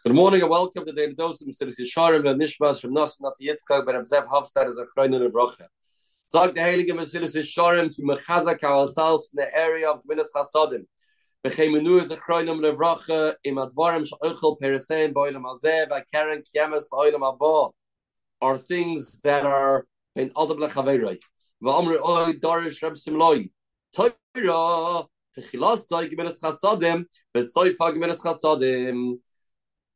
Good morning and welcome to the Dose of Mesilas Yesharim and Nishmas from Nos Nati Yitzchak ben Zev Hofstad as a Chrein and a Brocha. Sag the Heilige Mesilas Yesharim to mechazak ourselves in the area of Minas Chasadim. Bechemenu is a Chrein and a Brocha im Advarim Sh'oichel Perisein Boilam Azeh Karen Kiemes L'oilam Abba are things that are in Adab Lechaveroi. V'amri Oy Darish Reb Simloi. Torah Techilas Zay Gemilas Chasadim V'soifa Gemilas Chasadim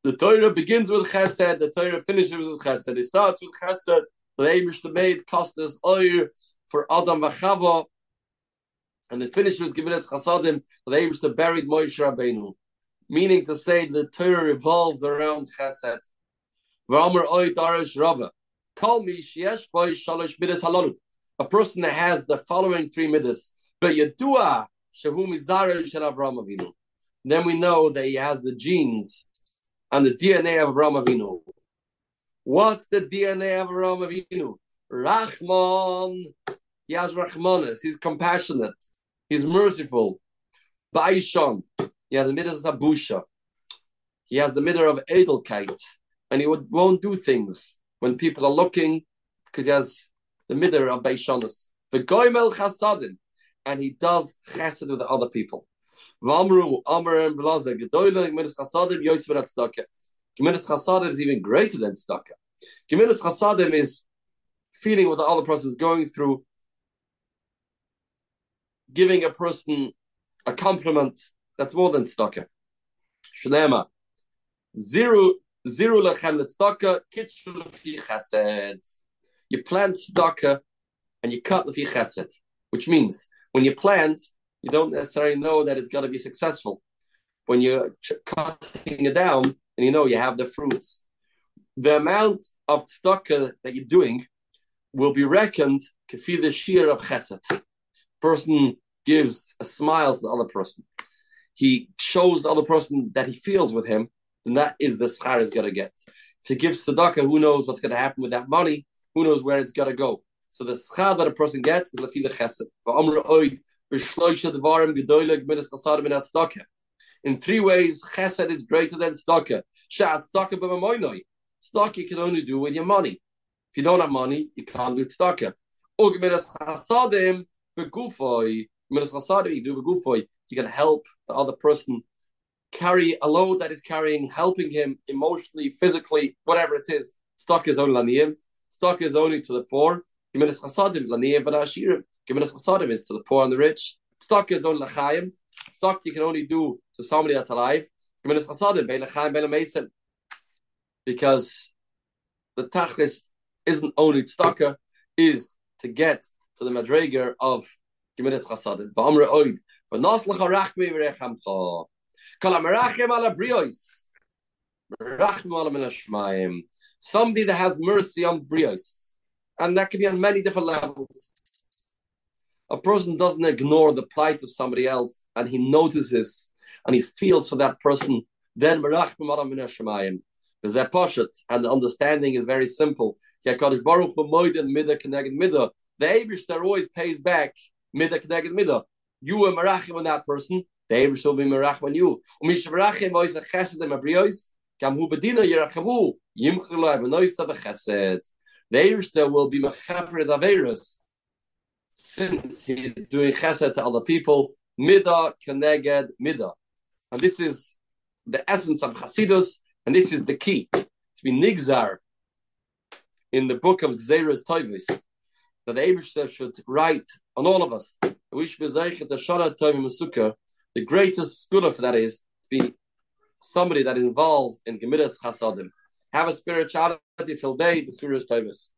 the Torah begins with Chesed, the Torah finishes with Chesed. It starts with Chesed, the Amish made cost us oil for Adam Vachava, and it finishes with Gemilas Chasadim, the Amish buried Moshe Rabbeinu. Meaning to say the Torah revolves around Chesed. V'amr oy darash rava. Call me sheyesh boy shalosh midas. A person that has the following three midas. But yadua shehu mizara shel Avram Avinu. Then we know that he has the genes and the DNA of Avraham Avinu. What's the DNA of Avraham Avinu? Rahman. He has Rahmanis. He's compassionate. He's merciful. Baishon. He has the middle of Abusha. He has the middle of Edelkeit. And he would, won't do things when people are looking because he has the middle of Baishonis. The Goimel Chasadim. And he does chesed with the other people. Vamru, Amr and Chasadim, Yosef and Tzedakah. Is even greater than Tzedakah. Gemilas Chasadim is feeling what the other person is going through, giving a person a compliment. That's more than Tzedakah. Shnema. Zero, zero lechem tzedakah, kitzu lefi chesed. You plant tzedakah and you cut lefi chesed, which means when you plant, you don't necessarily know that it's going to be successful. When you're cutting it down and you know you have the fruits, the amount of tzedakah that you're doing will be reckoned kafi the shear of chesed. Person gives a smile to the other person. He shows the other person that he feels with him, and that is the schar is going to get. If he gives tzedakah, who knows what's going to happen with that money? Who knows where it's going to go? So the schar that a person gets is lafi the chesed. In three ways, chesed is greater than tzedakah. Shat tzedakah. Tzedakah you can only do with your money. If you don't have money, you can't do tzedakah. Or gemilas chasadim begufoi. Gemilas chasadim you do begufoi. You can help the other person carry a load that is carrying, helping him emotionally, physically, whatever it is. Tzedakah is only laniyim. Tzedakah is only to the poor. Gemilas chasadim laniyim v'nashirim. Giving us chasadim is to the poor and the rich. Stock is only lachayim. Stock you can only do to somebody that's alive. Giving us chasadim bein lachayim bein mason. Because the tachlis isn't only tzedakah, is to get to the madreger of Gemilas Chasadim. V'amre oid. V'nos l'cha rachmi v'rechamcha. Kol ha-merachem ala brios. Merachim ala min Somebody that has mercy on brios. And that can be on many different levels a person doesn't ignore the plight of somebody else and he notices and he feels for that person, then and the understanding is very simple. The Abishter always pays back midah connected midah. You are merachim on that person, the Abish will be merachim on you. Umish merachim ois a chesed em abrios, kam hu bedina yirachamu, yimchelo evanoisa bechesed. The Abishter will be mechaper averus, since he's doing chesed to other people, midah keneged midah. And this is the essence of Hasidus, and this is the key to be nigzar in the book of Gzeres Toivis, that the Abishter should write on all of us. The greatest scholar for that is to be somebody that is involved in Gemilas Chasadim. Have a spirituality filled day, Surah's Toivis.